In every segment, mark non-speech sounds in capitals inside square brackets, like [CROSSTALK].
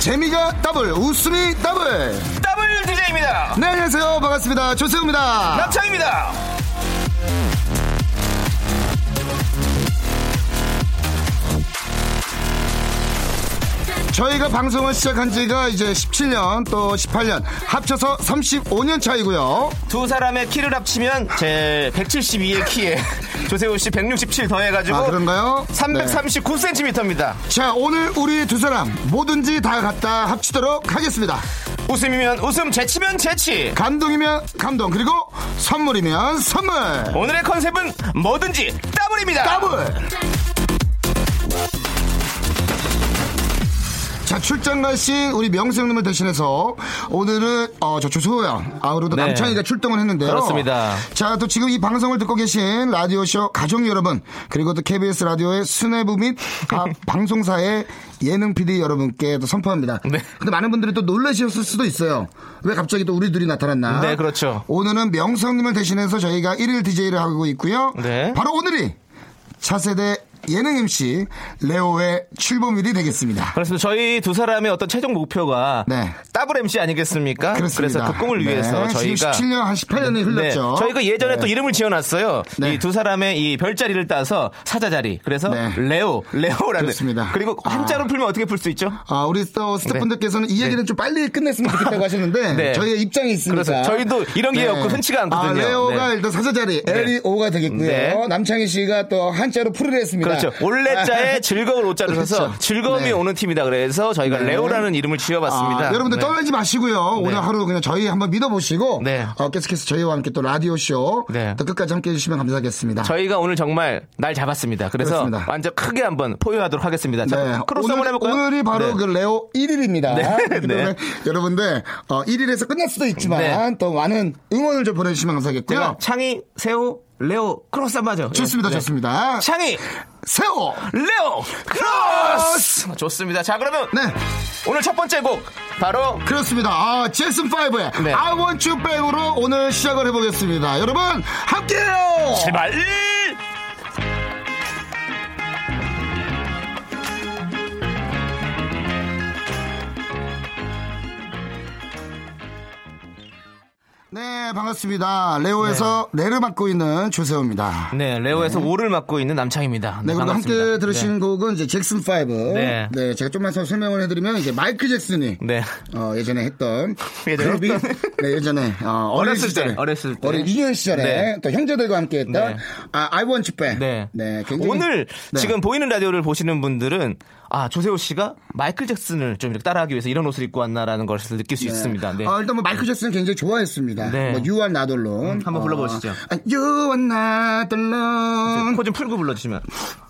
재미가 더블, 웃음이 더블. 더블 DJ입니다. 네, 안녕하세요. 반갑습니다. 조세호입니다. 남창희입니다. 저희가 방송을 시작한 지가 이제 17년 또 18년 합쳐서 35년 차이고요. 두 사람의 키를 합치면 제 172의 키에 조세호 씨 167 더해가지고 아, 그런가요? 네. 339cm입니다. 자, 오늘 우리 두 사람 뭐든지 다 갖다 합치도록 하겠습니다. 웃음이면 웃음, 재치면 재치. 감동이면 감동, 그리고 선물이면 선물. 오늘의 컨셉은 뭐든지 더블입니다. 더블! 출장 가신 우리 명수 형님을 대신해서 오늘은 어, 저 조소호 형, 아, 그리고 또 네. 남창희가 출동을 했는데요. 그렇습니다. 자, 또 지금 이 방송을 듣고 계신 라디오쇼 가족 여러분, 그리고 또 KBS 라디오의 수뇌부 및각 [LAUGHS] 방송사의 예능 PD 여러분께 또 선포합니다. 네. 근데 많은 분들이 또 놀라셨을 수도 있어요. 왜 갑자기 또 우리 둘이 나타났나? 네, 그렇죠. 오늘은 명수 형님을 대신해서 저희가 1일 DJ를 하고 있고요. 네. 바로 오늘이 차세대 예능 MC 레오의 출범일이 되겠습니다. 그렇습니다. 저희 두 사람의 어떤 최종 목표가 네. 더블 MC 아니겠습니까? 그렇습니다. 그래서 그 꿈을 네, 위해서 저희가 17년 한 18년이 흘렀죠. 네, 저희가 예전에 네. 또 이름을 지어놨어요. 네. 이두 사람의 이 별자리를 따서 사자 자리. 그래서 네. 레오, 레오라는. 그렇습니다. 그리고 한자로 풀면 어떻게 풀 수 있죠? 아, 우리 또 스태프분들께서는 이 얘기는 네. 좀 빨리 끝냈으면 좋겠다고 [LAUGHS] 하시는데 네. 저희의 입장이 있으니까. 그래서 저희도 이런 게 없고 흔치가 않거든요. 아, 레오가 네. 일단 사자 자리 네. L-E-O가 되겠고요. 네. 남창희 씨가 또 한자로 풀을 했습니다. 그렇죠. 올 래 자에 즐거울 오자를 써서 그렇죠. 즐거움이 네. 오는 팀이다 그래서 저희가 네. 레오라는 이름을 지어봤습니다. 아, 여러분들 네. 떠나지 마시고요. 네. 오늘 하루 그냥 저희 한번 믿어보시고 네. 어, 계속해서 저희와 함께 또 라디오 쇼 네. 또 끝까지 함께 해주시면 감사하겠습니다. 저희가 오늘 정말 날 잡았습니다. 그래서 그렇습니다. 완전 크게 한번 포효하도록 하겠습니다. 자, 네. 크로스 한번 오늘, 해볼까요? 오늘이 바로 네. 그 레오 1일입니다. 네. 네. 여러분들 어, 1일에서 끝날 수도 있지만 네. 또 많은 응원을 좀 보내주시면 감사하겠고요. 창희, 세호, 레오, 크로스 한번 하죠. 좋습니다, 네. 좋습니다. 창희, 세호 레오, 크로스! 좋습니다. 자, 그러면 네. 오늘 첫 번째 곡 바로 그렇습니다. 아, 잭슨 5의 네. I Want You Back으로 오늘 시작을 해보겠습니다. 여러분 함께해요. 제발! 네, 반갑습니다. 레오에서 레를 맡고 있는 조세호입니다. 네, 레오에서 오를 맡고 있는 남창입니다. 네, 그리고 반갑습니다. 함께 들으신 네. 곡은 이제 잭슨 5. 네. 네. 제가 좀만 더 설명을 해드리면 이제 마이클 잭슨이 네. 어, 예전에 했던 [LAUGHS] 예전에 그룹이 했던. 네, 예전에 어, [LAUGHS] 어렸을 시절에 때, 어렸을 때. 어린 유년 시절에 네. 또 형제들과 함께 했던 네. 아, I Want You Back. 네. 네, 굉장히 오늘 네. 지금 보이는 라디오를 보시는 분들은 아 조세호 씨가 마이클 잭슨을 좀 이렇게 따라하기 위해서 이런 옷을 입고 왔나라는 것을 느낄 수 있습니다. 네. 어, 일단 뭐 마이클 잭슨 굉장히 좋아했습니다. 네. 뭐 You Are Not Alone. 음, 한번 불러보시죠. 아, You Are Not Alone. 코좀 풀고 불러주시면.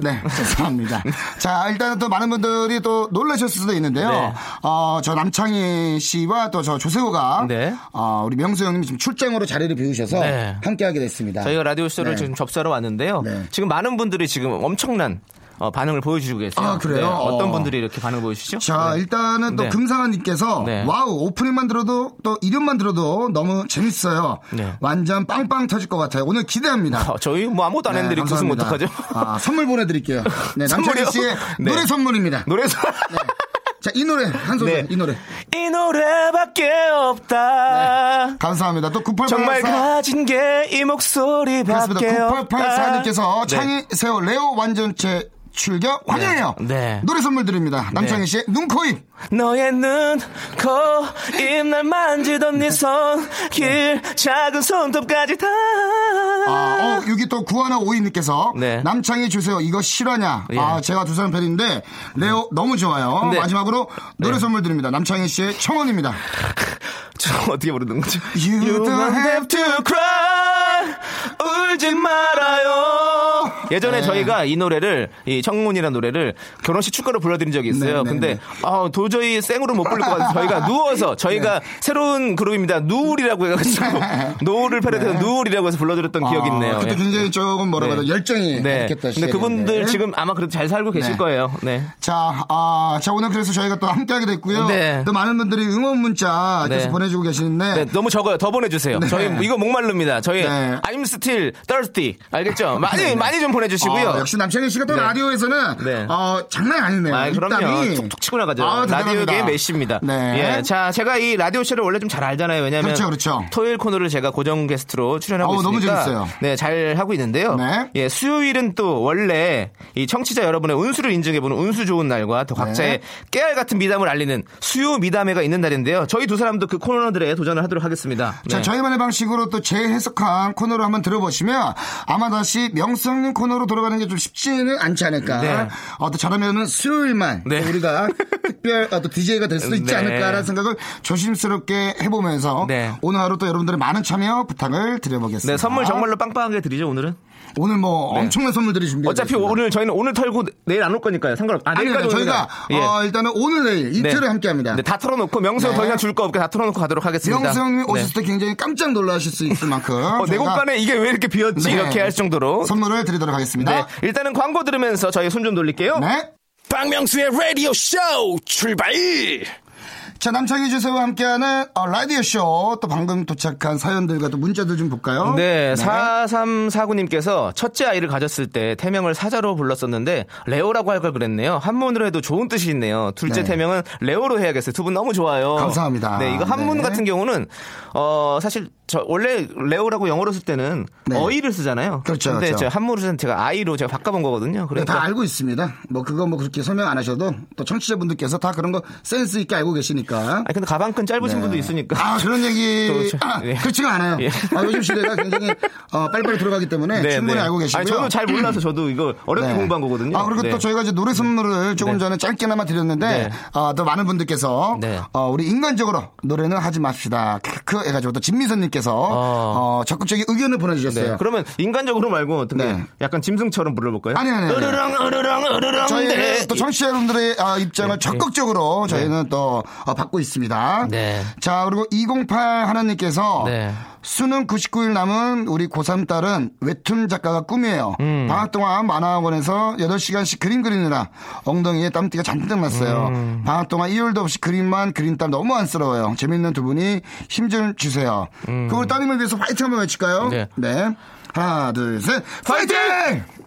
네, [LAUGHS] 죄송합니다. 자, 일단은 또 많은 분들이 또 놀라셨을 수도 있는데요. 네. 어, 저 남창희 씨와 또 저 조세호가 네. 어, 우리 명수 형님이 지금 출장으로 자리를 비우셔서 네. 함께하게 됐습니다. 저희가 라디오 쇼를 네. 지금 접수하러 왔는데요. 네. 지금 많은 분들이 지금 엄청난 어, 반응을 보여주고 계세요. 아, 그래요? 네, 어떤 어. 분들이 이렇게 반응을 보여주시죠? 자, 네. 일단은 또 네. 금상아님께서 네. 와우 오프닝만 들어도 또 이름만 들어도 너무 재밌어요. 네. 완전 빵빵 터질 것 같아요. 오늘 기대합니다. 어, 저희 뭐 아무것도 안 네, 했는데 웃으면 감사합니다. 어떡하죠? 아, 선물 보내드릴게요. 네, [LAUGHS] 선물이요? 씨의 네. 노래 선물입니다. 노래에서 자, 이 노래 한 소절, 네. 이 노래. 이 노래밖에 없다. 감사합니다. 또 9884. 정말 가진 게 이 목소리밖에. 없다. 9884님께서 네. 창희 세호 레오 완전체 출격 환영해요. 네. 노래 선물 드립니다. 남창희 씨의 눈, 코, 입. 너의 눈, 코, 입, 날 만지던 네 손, 길, 작은 손톱까지 다. 아, 어, 여기 또 구하나 오이님께서 네. 남창희 주세요. 이거 실화냐? 예. 아, 제가 두 사람 팬인데 레오 너무 좋아요. 네. 마지막으로 노래 네. 선물 드립니다. 남창희 씨의 청원입니다. [LAUGHS] 저 어떻게 부르는 거죠? You don't have to cry. 울지 말아요. 예전에 네. 저희가 이 노래를 이 청문이라는 노래를 결혼식 축가로 불러드린 적이 있어요. 네, 네, 근데 네. 아, 도저히 생으로 못 부를 것 같아서 저희가 [LAUGHS] 누워서 저희가 새로운 그룹입니다. 누울이라고 해가지고 [LAUGHS] 노을을 패러디해서 누울이라고 해서 불러드렸던 기억이 있네요. 아, 그때 예. 굉장히 조금 뭐라 네. 그래 열정이 네. 있겠다. 근데 그분들 지금 아마 그래도 잘 살고 계실 네. 거예요. 네. 자, 아, 자 오늘 그래서 저희가 또 함께하게 됐고요. 네. 또 많은 분들이 응원 문자 계속 네. 보내주고 계시는데 네, 너무 적어요. 더 보내주세요. 네. 저희 이거 목마릅니다. 저희 네. I'm still thirsty. 알겠죠? 많이 많이 좀 보내 주시고요. 어, 역시 남창희 씨가 또 네. 라디오에서는 네. 어, 장난이 아니네요. 아, 그럼요. 툭툭 치고 나가죠. 아, 라디오계 대단합니다. 메시입니다. 네. 예, 자, 제가 이 라디오 쇼를 원래 좀 잘 알잖아요. 왜냐하면 그렇죠, 그렇죠. 토요일 코너를 제가 고정 게스트로 출연하고 너무 있으니까 재밌어요. 네, 잘 하고 있는데요. 네. 예, 수요일은 또 원래 이 청취자 여러분의 운수를 인증해보는 운수 좋은 날과 또 각자의 네. 깨알 같은 미담을 알리는 수요 미담회가 있는 날인데요. 저희 두 사람도 그 코너들에 도전을 하도록 하겠습니다. 자, 네. 저희만의 방식으로 또 재해석한 코너로 한번 들어보시면 아마 다시 명성님 코너 로 돌아가는 게 좀 쉽지는 않지 않을까. 네. 어, 또 잘하면은 수요일만 네. 우리가 [LAUGHS] 특별 어, 또 DJ가 될 수도 있지 네. 않을까라는 생각을 조심스럽게 해보면서 네. 오늘 하루 또 여러분들의 많은 참여 부탁을 드려보겠습니다. 네, 선물 정말로 빵빵하게 드리죠, 오늘은. 오늘 뭐 네. 엄청난 선물들이 준비되어 어차피 있습니다. 오늘 저희는 오늘 털고 내일 안 올 거니까요. 상관없. 아, 아니요, 저희가 옵니다. 예. 어, 일단은 오늘 내일 이틀을 함께합니다. 네, 다 털어놓고 명수 네. 더 이상 줄 거 없게 다 털어놓고 가도록 하겠습니다. 명수 형님 네. 오셨을 때 굉장히 깜짝 놀라실 수 있을 만큼 [LAUGHS] 어, 내 곳간에 이게 왜 이렇게 비었지 네. 이렇게 할 정도로. 선물을 드리도록 하겠습니다. 네, 일단은 광고 들으면서 저희 손 좀 돌릴게요. 네. 박명수의 라디오 쇼 출발! 자, 남창희 주세와 함께하는 어, 라디오쇼 또 방금 도착한 사연들과 또 문자들 좀 볼까요? 네, 4349님께서 첫째 아이를 가졌을 때 태명을 사자로 불렀었는데 레오라고 할 걸 그랬네요. 한문으로 해도 좋은 뜻이 있네요. 둘째 네. 태명은 레오로 해야겠어요. 두 분 너무 좋아요. 감사합니다. 네, 이거 한문 네. 같은 경우는 어 사실 저 원래 레오라고 영어로 쓸 때는 네. 어이를 쓰잖아요. 그렇죠, 근데 그렇죠. 한문으로 쓰는 제가 아이로 제가 바꿔본 거거든요. 네, 그러니까 다 알고 있습니다. 뭐 그거 뭐 그렇게 설명 안 하셔도 또 청취자분들께서 다 그런 거 센스 있게 알고 계시니까. 아니 근데 가방끈 짧으신 네. 분도 있으니까. 아, 그런 얘기. 또 저- 아, 예. 그렇지가 않아요. 예. 아, 요즘 시대가 굉장히 어, 빨리빨리 들어가기 때문에 네, 충분히 네. 알고 계시고요. 아니, 저도 잘 몰라서 저도 이거 어렵게 네. 공부한 거거든요. 아, 그리고 네. 또 저희가 이제 노래 선물을 조금 네. 전에 짧게나마 드렸는데, 네. 아, 또 많은 분들께서, 네. 어, 우리 인간적으로 노래는 하지 맙시다. 크크 해가지고 또 진미선님께서, 어, 적극적인 의견을 보내주셨어요. 네. 그러면 인간적으로 말고 어떻게 네. 약간 짐승처럼 불러볼까요? 아니, 아니. 으르렁 으르렁 으르렁 저희는 네. 또 청취자 여러분들의 아, 입장을 적극적으로 저희는 또 어, 받고 있습니다. 네. 자, 그리고 208 하나님께서 네. 수능 99일 남은 우리 고3 딸은 웹툰 작가가 꿈이에요. 음. 방학 동안 만화학원에서 8시간씩 그림 그리느라 엉덩이에 땀띠가 잔뜩 났어요. 음. 방학 동안 이율도 없이 그림만 그린 딸 너무 안쓰러워요. 재밌는 두 분이 힘 좀 주세요. 그걸 따님을 위해서 파이팅 한번 외칠까요? 음. 네. 하나, 둘, 셋. 파이팅!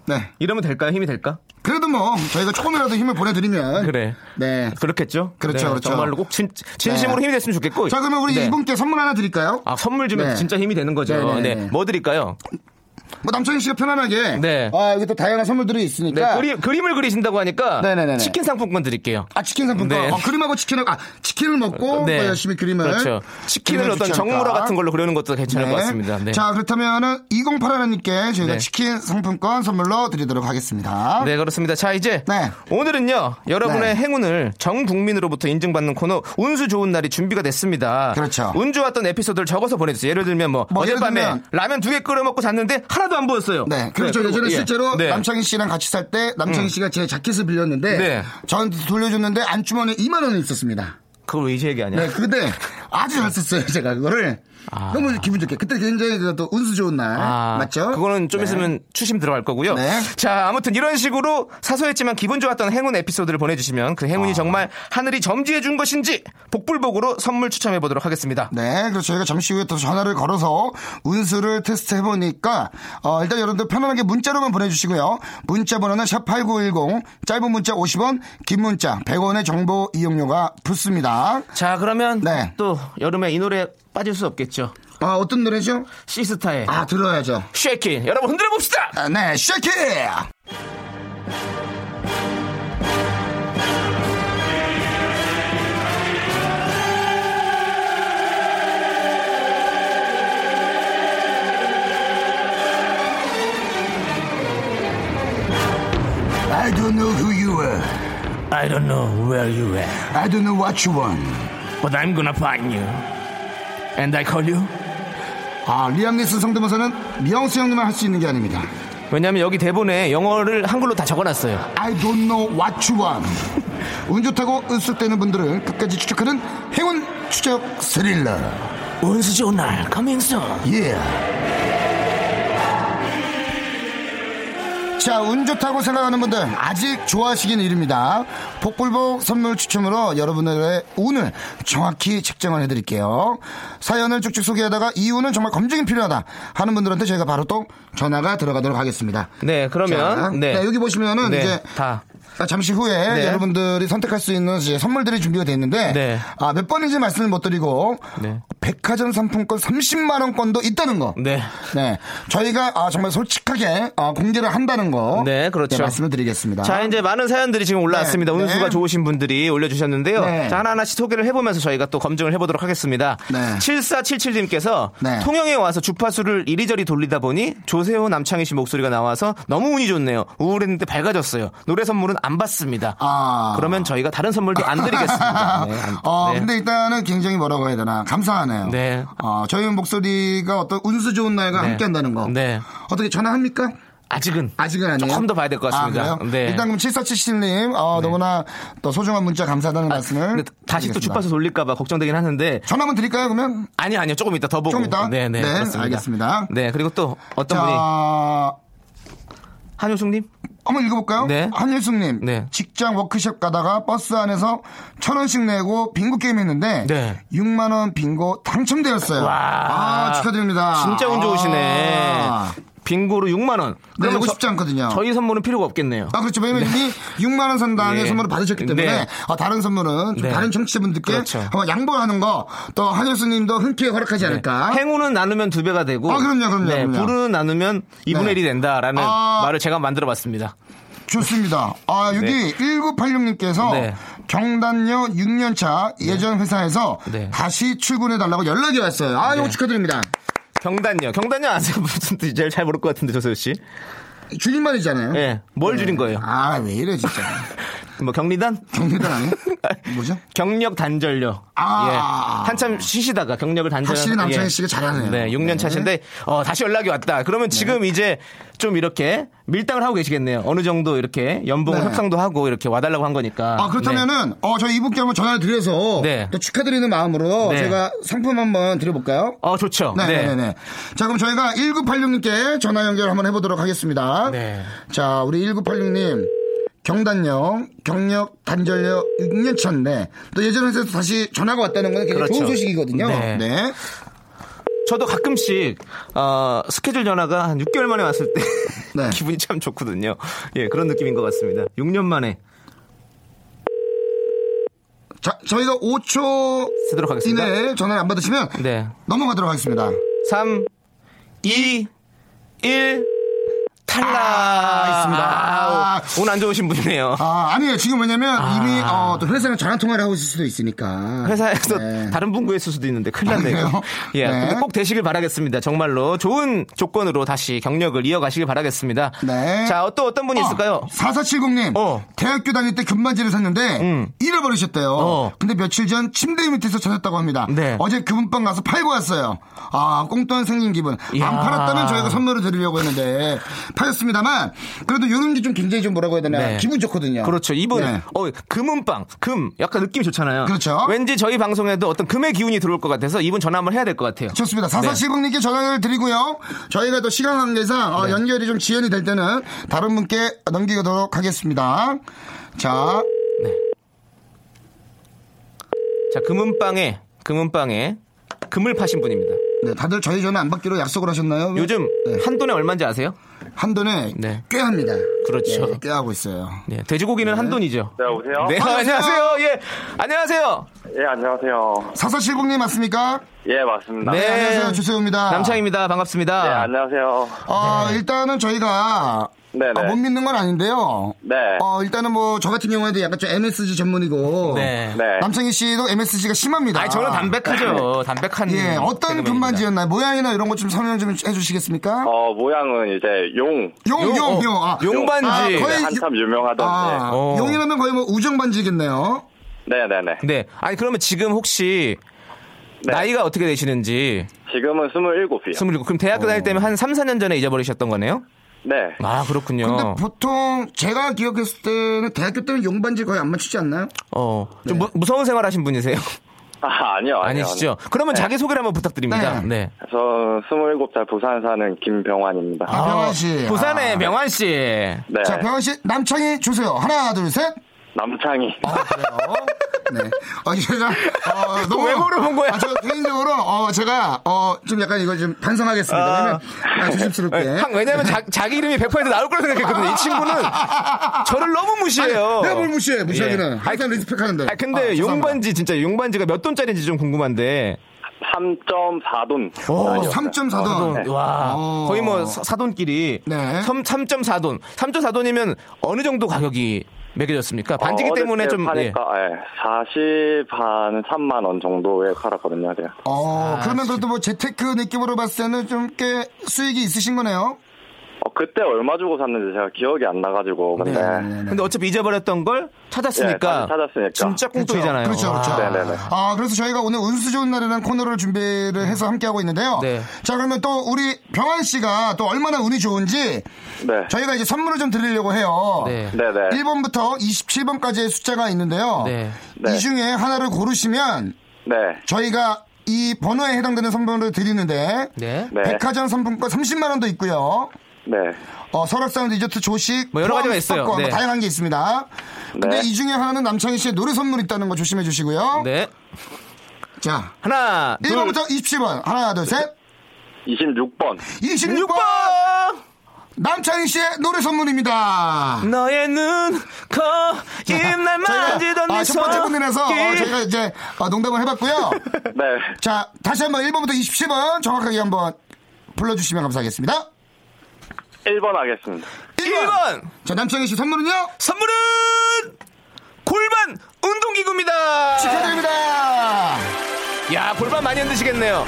네. 이러면 될까요? 힘이 될까? 그래도 뭐 저희가 조금이라도 힘을 보내드리면 그래. 네. 그렇겠죠? 그렇죠, 네, 그렇죠. 정말로 꼭 진, 진심으로 네. 힘이 됐으면 좋겠고. 자 그러면 우리 네. 이분께 선물 하나 드릴까요? 아, 선물 주면 네. 진짜 힘이 되는 거죠. 네, 네, 네, 네. 뭐 드릴까요? 뭐 남창희 씨가 편안하게 네. 아 여기 또 다양한 선물들이 네, 있으니까 그리, 그림 을 그리신다고 하니까 네네네네. 치킨 상품권 드릴게요. 아 치킨 상품권 네. 어, 그림하고 치킨을 아 치킨을 먹고 네. 또 열심히 그림을 그렇죠. 치킨을 어떤. 정무라 같은 걸로 그리는 것도 괜찮을 것 같습니다. 네. 자 그렇다면은 2081님께 저희가 네. 치킨 상품권 선물로 드리도록 하겠습니다. 네, 그렇습니다. 자, 이제 네. 오늘은요, 여러분의 네. 행운을 전 국민으로부터 인증받는 코너 운수 좋은 날이 준비가 됐습니다. 그렇죠. 운 좋았던 에피소드를 적어서 보내주세요. 예를 들면 뭐, 뭐 어젯밤에 들면- 라면 두 개 끓여 먹고 잤는데 하나 도 안 보였어요. 네, 그렇죠. 네, 예전에 예. 실제로 네. 남창희 씨랑 같이 살 때 남창희 씨가 제 자켓을 빌렸는데 네. 저한테 돌려줬는데 안주머니에 2만 원이 있었습니다. 그걸 왜 이제 얘기하냐? 네, 근데 아주 잘 썼어요, 제가 그거를. 너무 기분 좋게. 그때 굉장히 그또 운수 좋은 날. 아, 맞죠? 그거는 좀 네. 있으면 추심 들어갈 거고요. 네. 자, 아무튼 이런 식으로 사소했지만 기분 좋았던 행운 에피소드를 보내주시면 그 행운이 아. 정말 하늘이 점지해 준 것인지 복불복으로 선물 추첨해 보도록 하겠습니다. 네, 그래서 저희가 잠시 후에 또 전화를 걸어서 운수를 테스트 해보니까, 어, 일단 여러분들 편안하게 문자로만 보내주시고요. 문자 번호는 샵8910, 짧은 문자 50원, 긴 문자 100원의 정보 이용료가 붙습니다. 자, 그러면 네. 또 여름에 이 노래 빠질 수 없겠죠. 아, 어떤 노래죠? 시스타의 아, 들어야죠. Shake It 여러분 흔들어 봅시다. 아, 네, Shake It! I don't know who you are. I don't know where you at, I don't know what you want. but I'm gonna find you. And I call you. 아, 리암 니슨 성대모사는 미영수 형님만 할 수 있는 게 아닙니다. 왜냐하면 여기 대본에 영어를 한글로 다 적어놨어요. I don't know what you want. [LAUGHS] 운 좋다고 으쓱대는 분들을 끝까지 추적하는 행운 추적 스릴러. 운수 좋은 날 커밍슨. 자, 운 좋다고 생각하는 분들 아직 좋아하시긴 일입니다. 복불복 선물 추첨으로 여러분들의 운을 정확히 책정을 해드릴게요. 사연을 쭉쭉 소개하다가 이 운은 정말 검증이 필요하다 하는 분들한테 저희가 바로 또 전화가 들어가도록 하겠습니다. 네, 그러면 자, 네. 네, 여기 보시면은 네, 이제 다 아, 잠시 후에 네. 여러분들이 선택할 수 있는 선물들이 준비가 되어 있는데 네. 아, 몇 번인지 말씀을 못 드리고 네. 백화점 상품권 30만 원권도 있다는 거. 네. 네. 저희가 아, 정말 솔직하게 아, 공개를 한다는 거. 네, 그렇죠. 말씀을 드리겠습니다. 자, 이제 많은 사연들이 지금 올라왔습니다. 네, 운수가 네. 좋으신 분들이 올려주셨는데요. 네. 자, 하나하나씩 소개를 해보면서 저희가 또 검증을 해보도록 하겠습니다. 네. 7477님께서 네. 통영에 와서 주파수를 이리저리 돌리다 보니 조세호 남창희 씨 목소리가 나와서 너무 운이 좋네요. 우울했는데 밝아졌어요. 노래 선물은 안 받습니다. 아. 그러면 저희가 다른 선물도 안 드리겠습니다. [LAUGHS] 네, 안- 어, 네. 근데 일단은 굉장히 뭐라고 해야 되나. 감사하네요. 네. 어, 저희 목소리가 어떤 운수 좋은 날과 네. 함께 한다는 거. 네. 어떻게 전화합니까? 아직은 아직은 아니에요. 조금 더 봐야 될 것 같습니다. 아? 네. 일단 그럼 7477님, 어, 너무나 또 소중한 문자 감사하다는 말씀을. 아, 근데 다시 또 드리겠습니다. 주파수 돌릴까봐 걱정되긴 하는데 전화 한번 드릴까요, 그러면? 아니 아니요 조금 이따 더 보고 좀 이따? 네, 네, 네, 그렇습니다. 알겠습니다. 네 그리고 또 어떤 분이 자, 한효숙님 한번 읽어볼까요? 네. 한일숙님. 네. 직장 워크숍 가다가 버스 안에서 천 원씩 내고 빙고 게임 했는데 네. 6만 원 빙고 당첨되었어요. 와. 아, 축하드립니다. 진짜 운 좋으시네. 아. 빙고로 6만 원. 네, 그러면 저- 쉽지 않거든요. 저희 선물은 필요가 없겠네요. 아, 그렇죠. 왜냐면 이미 6만 원 상당의 네. 선물을 받으셨기 때문에 네. 아, 다른 선물은 좀 네. 다른 청취자분들께 그렇죠. 한번 양보하는 거 또 한효수님도 흔쾌히 허락하지 않을까. 네. 행운은 나누면 두 배가 되고, 아, 그럼요, 그럼요, 네, 그럼요. 불은 나누면 2분의 네. 1이 된다라는 아. 말을 제가 만들어봤습니다. 좋습니다. 아, 여기 1986님께서 네. 경단녀 6년차 예전 회사에서 네. 다시 출근해달라고 연락이 왔어요. 아, 이거 네. 축하드립니다. 경단요. 경단요 아세요? [LAUGHS] 무슨 뜻인지 제일 잘 모를 것 같은데 조세호 씨. 줄임말이잖아요. 네, 뭘 줄인 거예요? 아, 왜 이래, 진짜. [LAUGHS] 뭐 경리단? 경리단 아니에요? [LAUGHS] 뭐죠? 경력 단절료. 아. 예. 한참 쉬시다가 경력을 단절. 확실히 남창희 예. 씨가 잘하네요. 네, 6년 차신데 어, 다시 연락이 왔다. 그러면 지금 이제 좀 이렇게 밀당을 하고 계시겠네요. 어느 정도 이렇게 연봉 네. 협상도 하고 이렇게 와달라고 한 거니까. 아, 그렇다면은, 어, 저희 이분께 한번 전화를 드려서, 네. 또 축하드리는 마음으로 네. 제가 상품 한번 드려볼까요? 어, 좋죠. 네 네 네. 자, 그럼 저희가 1986님께 전화 연결 한번 해보도록 하겠습니다. 네. 자, 우리 1986님. 경단령, 경력 단절료 6년 차인데, 또 예전 회사에서 다시 전화가 왔다는 건 굉장히 그렇죠. 좋은 소식이거든요. 네. 네. 저도 가끔씩 어, 스케줄 전화가 한 6개월 만에 왔을 때 [LAUGHS] 네. 기분이 참 좋거든요. 예, 그런 느낌인 것 같습니다. 6년 만에 자, 저희가 5초 쓰도록 하겠습니다. 이내에 전화를 안 받으시면 네. 넘어가도록 하겠습니다. 3, 2, 1 탈락 아, 있습니다. 아, 운 안 좋으신 분이네요. 아, 아니에요. 지금 왜냐면 이미 어, 또 회사랑 전화 통화를 하고 있을 수도 있으니까. 회사에서 네. 다른 분 구했을 수도 있는데 큰일 아, 났네요. 그래요? [LAUGHS] 예, 네. 꼭 되시길 바라겠습니다. 정말로 좋은 조건으로 다시 경력을 이어가시길 바라겠습니다. 네. 자, 또 어떤 분이 있을까요? 4470님. 어. 대학교 다닐 때 금바지를 샀는데 음. 잃어버리셨대요. 어. 근데 며칠 전 침대 밑에서 찾았다고 합니다. 네. 어제 금방 가서 팔고 왔어요. 아, 꽁돈 생긴 기분. 이야. 안 팔았다면 저희가 선물을 드리려고 했는데 팔았습니다만 그래도 이런 게 좀 굉장히 좀 뭐라고 해야 되나 네. 기분 좋거든요. 그렇죠. 이분, 네. 어, 금은빵, 금. 약간 느낌이 좋잖아요. 그렇죠. 왠지 저희 방송에도 어떤 금의 기운이 들어올 것 같아서 이분 전화 한번 해야 될 것 같아요. 좋습니다. 네. 4470님께 전화를 드리고요. 저희가 또 시간 관계상 어, 연결이 좀 지연이 될 때는 다른 분께 넘기도록 하겠습니다. 자, 자, 금은빵에, 금은빵에 금을 파신 분입니다. 네, 다들 저희 전화 안 받기로 약속을 하셨나요? 요즘 네. 한 돈에 얼마인지 아세요? 한돈에 네. 꽤 합니다. 그렇죠. 네, 꽤 하고 있어요. 네, 돼지고기는 한 돈이죠. 네, 여보세요? 네, 아, 안녕하세요. 예, 안녕하세요. 예, 안녕하세요. 사사실공님 맞습니까? 예, 맞습니다. 네. 안녕하세요. 주세호입니다. 남창입니다. 반갑습니다. 네, 안녕하세요. 어, 일단은 저희가 네네. 아, 못 믿는 건 아닌데요. 네. 어, 일단은 뭐 저 같은 경우에도 약간 좀 MSG 전문이고 네. 네. 남창희 씨도 MSG가 심합니다. 아니, 저는 담백하죠. 담백한. 예, 어떤. 금반지였나요? 모양이나 이런 것 좀 설명 좀 해주시겠습니까? 어, 모양은 이제 용. 용, 용, 용, 어, 용. 아, 용반지. 아, 네, 거의 한참 유명하던데. 아, 어. 용이라면 거의 뭐 우정반지겠네요. 네네네. 네. 아니, 그러면 지금 혹시 네. 나이가 어떻게 되시는지. 지금은 27이요. 27. 그럼 대학교 다닐 때면 한 3, 4년 전에 잊어버리셨던 거네요? 네. 아, 그렇군요. 근데 보통 제가 기억했을 때는 대학교 때는 용반지 거의 안 맞추지 않나요? 어, 좀 네. 무, 무서운 생활 하신 분이세요? 아, 아니요, 아니요. 아니시죠? 그러면 자기 소개를 한번 부탁드립니다. 네. 네. 저 27살 부산 사는 김병환입니다. 아, 병환 씨. 부산의 아. 명환 씨. 네. 자, 병원 씨 남창희 주세요. 하나, 둘, 셋. 남창희. 네. 어, 제가, 어, 너무. 왜 물어본 거야? 아, 저 개인적으로, 어, 제가, 어, 좀 약간 이거 좀 반성하겠습니다. 아. 왜냐면, 아, 조심스럽게. 네, 항- 왜냐면 자, 자기 이름이 100% 나올 거라 생각했거든요. 이 친구는 저를 너무 무시해요. 내가 뭘 무시해, 무시하기는. 예. 항상 respect 하는데. 아, 근데 아. 용반지 진짜 용반지가 몇 돈짜리인지 좀 궁금한데. 3.4돈. 어, 3.4돈. 와, 어. 거의 뭐 사- 사돈끼리 네. 3, 3.4돈. 3.4돈이면 어느 정도 가격이 매겨졌습니까? 반지기 어, 때문에 좀 예. 파니까, 예. 40, 한 3만 원 정도에 팔았거든요, 제가. 어, 그러면 그래도 뭐 재테크 느낌으로 봤을 때는 좀 꽤 수익이 있으신 거네요. 어, 그때 얼마 주고 샀는지 제가 기억이 안 나가지고, 근데. 네. 근데 어차피 잊어버렸던 걸 찾았으니까 예, 찾았으니까. 진짜 꽁돈이잖아요. 그렇죠, 그렇죠. 와. 네네네. 아, 그래서 저희가 오늘 운수 좋은 날이라는 코너를 준비를 해서 함께 하고 있는데요. 네. 자, 그러면 또 우리 병환 씨가 또 얼마나 운이 좋은지 네. 저희가 이제 선물을 좀 드리려고 해요. 네. 네네. 1번부터 27번까지의 숫자가 있는데요. 네. 네. 이 중에 하나를 고르시면 네. 저희가 이 번호에 해당되는 선물을 드리는데 네. 네. 백화점 상품권 30만 원도 있고요. 네. 어, 설악산 디저트 조식 뭐 여러 가지가 있어요. 수박권, 뭐 네. 다양한 게 있습니다. 근데 네. 이 중에 하나는 남창희 씨의 노래 선물 있다는 거 조심해 주시고요. 네. 자, 하나, 둘, 1번부터 27번. 하나, 둘, 셋. 26번. 26번. 6번! 남창희 씨의 노래 선물입니다. 너의 눈, 코, 입날 만지던 아, 네첫 번째 분이라서 어. 저희가 이제 어, 농담을 해봤고요. 네. 자, 다시 한번 1번부터 27번 정확하게 한번 불러주시면 감사하겠습니다. 1번 하겠습니다. 1번! 자, 남창희 씨 선물은요? 선물은 골반 운동기구입니다. 축하드립니다. 야, 골반 많이 흔드시겠네요.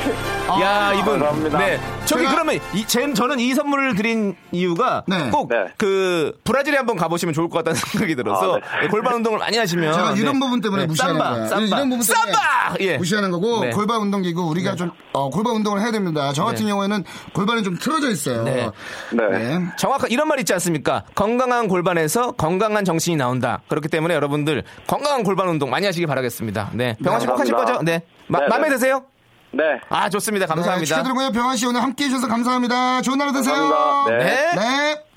[LAUGHS] 야, 이분. 감사합니다. 네. 저기 제가- 그러면 이, 제, 저는 이 선물을 드린 이유가 네. 꼭 네. 그 브라질에 한번 가보시면 좋을 것 같다는 [LAUGHS] 생각이 들어서 아, 네. 골반 운동을 많이 하시면 제가 이런 네. 부분 때문에 네, 무시하는 삼바, 거예요. 삼바. 이런 부분 때문에 삼바! 예. 무시하는 거고 네. 골반 운동기구 우리가 좀 어, 골반 운동을 해야 됩니다. 저 같은 네. 경우에는 골반이 좀 틀어져 있어요. 네. 네. 정확한 이런 말 있지 않습니까? 건강한 골반에서 건강한 정신이 나온다. 그렇기 때문에 여러분들 건강한 골반 운동 많이 하시기 바라겠습니다. 네. 병원 씨 꼭 하실 거죠? 감사합니다. 네. 마, 네, 네. 마음에 드세요? 네. 아, 좋습니다. 네, 감사합니다. 축하드리고요. 병환 씨 오늘 함께 해주셔서 감사합니다. 좋은 하루 되세요. 감사합니다. 네. 네.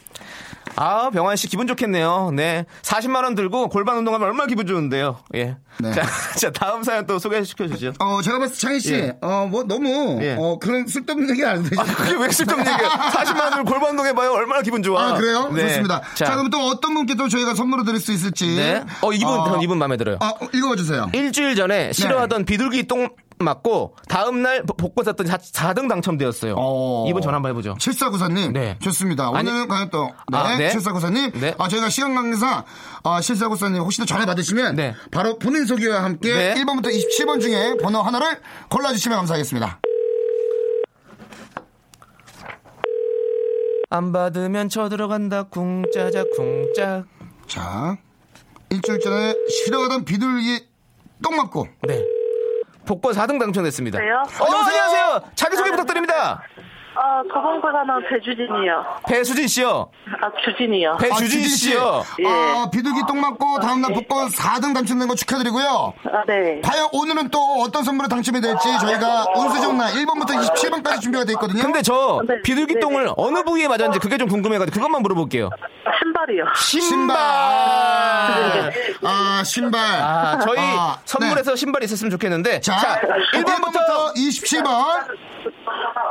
네. 아, 병환 씨 기분 좋겠네요. 네. 40만 원 들고 골반 운동하면 얼마나 기분 좋은데요. 예. 네. 자, [LAUGHS] 자, 다음 사연 또 소개시켜 주시죠. 어, 제가 봤을 때 창희 씨, 예. 어, 뭐, 너무, 예. 어, 그런 쓸데없는 얘기 안 되죠. 아, 그게 왜 쓸데없는 얘기야? 40만 원 들고 골반 운동 해 봐요. 얼마나 기분 좋아. 아, 그래요? 네. 좋습니다. 자, 자, 그럼 또 어떤 분께 또 저희가 선물을 드릴 수 있을지. 네. 어, 이분, 어, 이분 마음에 들어요. 아, 읽어 봐 주세요. 일주일 전에 싫어하던 비둘기 똥 맞고 다음 날 복권 샀더니 4 등 당첨되었어요. 어. 이분 전화 한번 해보죠. 7494님. 네. 좋습니다. 오늘은 과연 또, 네. 아, 네. 7494님. 네. 아, 저희가 시간 관계상, 아, 7494님 혹시 또 전화 받으시면. 네. 바로 본인 소개와 함께 네. 1번부터 27번 중에 번호 하나를 골라주시면 감사하겠습니다. 안 받으면 쳐들어간다 쿵짜자 쿵짝. 자, 일주일 전에 싫어하던 비둘기 똥 맞고. 네. 복권 4등 당첨됐습니다. 여보세요? 어, 안녕하세요. 안녕하세요. 자기소개 부탁드립니다. 아, 저번고 사는 배주진이요. 배수진 씨요. 아, 주진이요. 배주진 아, 주진 씨. 씨요. 예. 아, 비둘기 똥 맞고 다음날 복권 4등 당첨된 거 축하드리고요. 아, 네. 과연 오늘은 또 어떤 선물이 당첨이 될지 저희가 운수 좋은 날 1번부터 27번까지 준비가 되어 있거든요. 근데 저 네, 비둘기 네, 똥을 네. 어느 부위에 맞았는지 그게 좀 궁금해가지고 그것만 물어볼게요. 신발이요. 신발. 아, 신발. 아, 저희 아, 선물에서 신발이 있었으면 좋겠는데. 자, 자, 1번부터 27번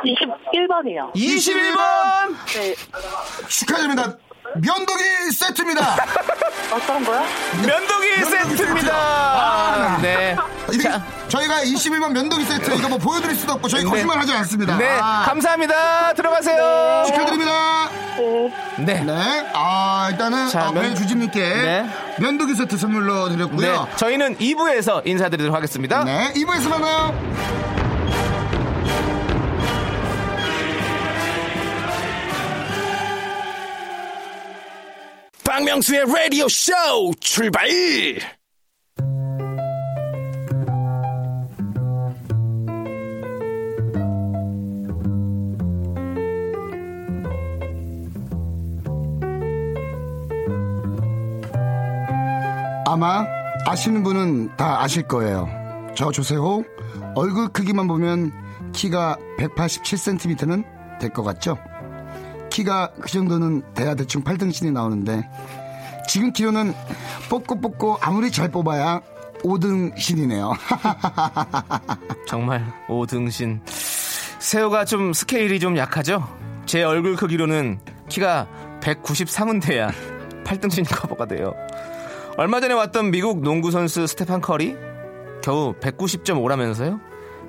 21번 이요. 21번. 네. 축하드립니다. 면도기 세트입니다. 어떤 거요? 면도기 면도기 세트입니다. 아, 네. 이게 자, 저희가 21번 면도기 세트 이거 뭐 보여드릴 수도 없고 저희 네. 거짓말 하지 않습니다. 네. 아, 감사합니다. 들어가세요. 축하드립니다. 네. 네. 네. 아, 일단은 자, 아, 면- 배주진님께 네. 면도기 세트 선물로 네. 드렸고요. 저희는 2부에서 인사드리도록 하겠습니다. 네. 2부에서 만나요. 박명수의 라디오 쇼 출발! 아마 아시는 분은 다 아실 거예요. 저 조세호 얼굴 크기만 보면 키가 187cm는 될 것 같죠? 키가 그 정도는 돼야 대충 8등신이 나오는데 지금 키로는 뽑고 뽑고 아무리 잘 뽑아야 5등신이네요. [LAUGHS] 정말 오등신. 세호가 좀 스케일이 좀 약하죠? 제 얼굴 크기로는 키가 193은 돼야 8등신 커버가 돼요. 얼마 전에 왔던 미국 농구 선수 스테판 커리 겨우 190.5라면서요?